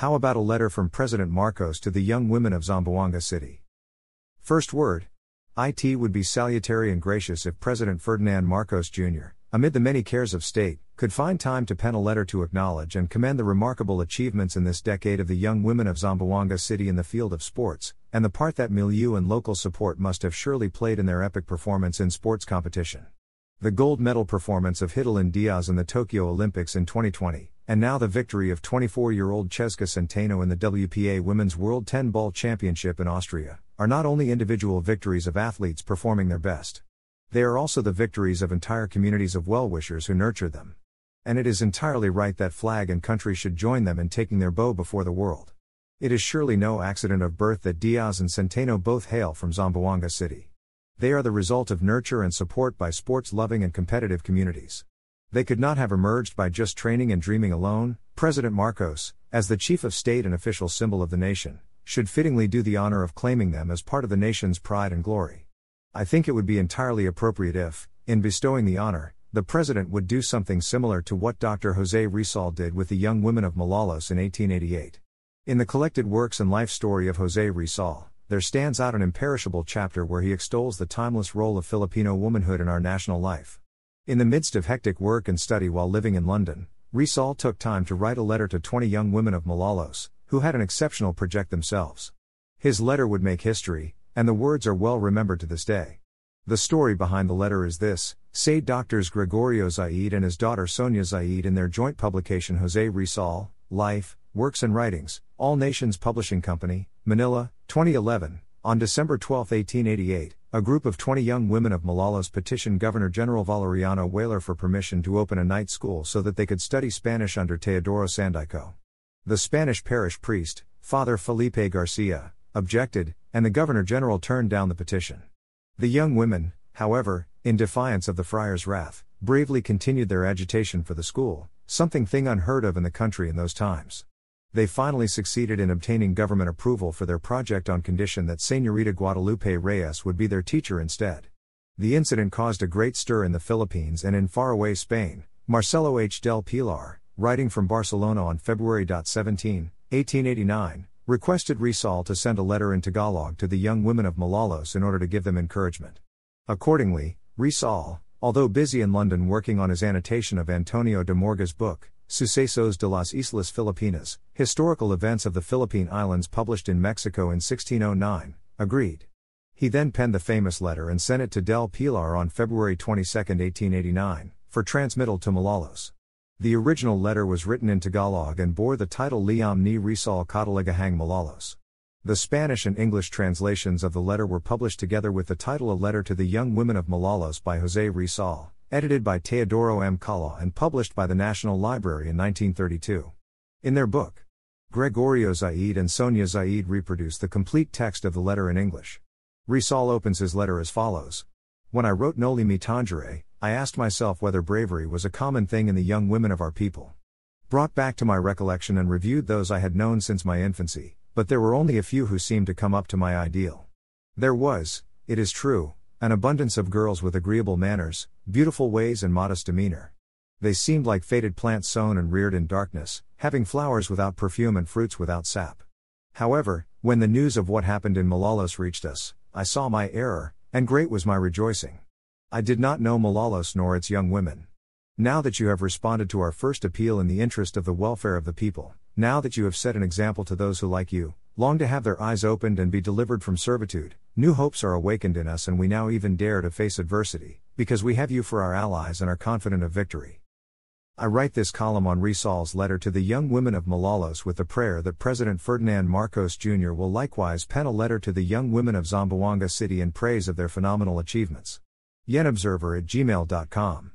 How about a letter from President Marcos to the young women of Zamboanga City? First word IT would be salutary and gracious if President Ferdinand Marcos Jr., amid the many cares of state, could find time to pen a letter to acknowledge and commend the remarkable achievements in this decade of the young women of Zamboanga City in the field of sports, and the part that milieu and local support must have surely played in their epic performance in sports competition. The gold medal performance of Hidilyn Diaz in the Tokyo Olympics in 2020, and now the victory of 24 year old Chezka Centeno in the WPA Women's World 10 Ball Championship in Austria, are not only individual victories of athletes performing their best. They are also the victories of entire communities of well wishers who nurture them. And it is entirely right that flag and country should join them in taking their bow before the world. It is surely no accident of birth that Diaz and Centeno both hail from Zamboanga City. They are the result of nurture and support by sports loving and competitive communities. They could not have emerged by just training and dreaming alone. President Marcos, as the chief of state and official symbol of the nation, should fittingly do the honor of claiming them as part of the nation's pride and glory. I think it would be entirely appropriate if, in bestowing the honor, the president would do something similar to what Dr. Jose Rizal did with the young women of Malolos in 1888. In the collected works and life story of Jose Rizal, there stands out an imperishable chapter where he extols the timeless role of Filipino womanhood in our national life. In the midst of hectic work and study while living in London, Rizal took time to write a letter to 20 young women of Malolos, who had an exceptional project themselves. His letter would make history, and the words are well remembered to this day. The story behind the letter is this say doctors Gregorio Zaide and his daughter Sonia Zaide in their joint publication Jose Rizal, Life, Works and Writings, All Nations Publishing Company, Manila, 2011. On December 12, 1888, a group of 20 young women of Malolos petitioned Governor General Valeriano Weyler for permission to open a night school so that they could study Spanish under Teodoro Sandico. The Spanish parish priest, Father Felipe Garcia, objected, and the Governor General turned down the petition. The young women, however, in defiance of the friar's wrath, bravely continued their agitation for the school, something thing unheard of in the country in those times they finally succeeded in obtaining government approval for their project on condition that Señorita Guadalupe Reyes would be their teacher instead. The incident caused a great stir in the Philippines and in faraway Spain. Marcelo H. del Pilar, writing from Barcelona on February 17, 1889, requested Rizal to send a letter in Tagalog to the young women of Malolos in order to give them encouragement. Accordingly, Rizal, although busy in London working on his annotation of Antonio de Morga's book, Sucesos de las Islas Filipinas, Historical Events of the Philippine Islands published in Mexico in 1609, agreed. He then penned the famous letter and sent it to Del Pilar on February 22, 1889, for transmittal to Malolos. The original letter was written in Tagalog and bore the title Liham ni Rizal Cataligahang Malolos. The Spanish and English translations of the letter were published together with the title A Letter to the Young Women of Malolos by Jose Rizal edited by Teodoro M. Kalaw and published by the National Library in 1932. In their book, Gregorio Zaide and Sonia Zaide reproduce the complete text of the letter in English. Rizal opens his letter as follows When I wrote Noli Me Tangere, I asked myself whether bravery was a common thing in the young women of our people. Brought back to my recollection and reviewed those I had known since my infancy, but there were only a few who seemed to come up to my ideal. There was, it is true, an abundance of girls with agreeable manners, beautiful ways, and modest demeanor. They seemed like faded plants sown and reared in darkness, having flowers without perfume and fruits without sap. However, when the news of what happened in Malolos reached us, I saw my error, and great was my rejoicing. I did not know Malolos nor its young women. Now that you have responded to our first appeal in the interest of the welfare of the people, now that you have set an example to those who, like you, long to have their eyes opened and be delivered from servitude, new hopes are awakened in us and we now even dare to face adversity, because we have you for our allies and are confident of victory. I write this column on Rizal's letter to the young women of Malolos with the prayer that President Ferdinand Marcos Jr. will likewise pen a letter to the young women of Zamboanga City in praise of their phenomenal achievements. YenObserver at gmail.com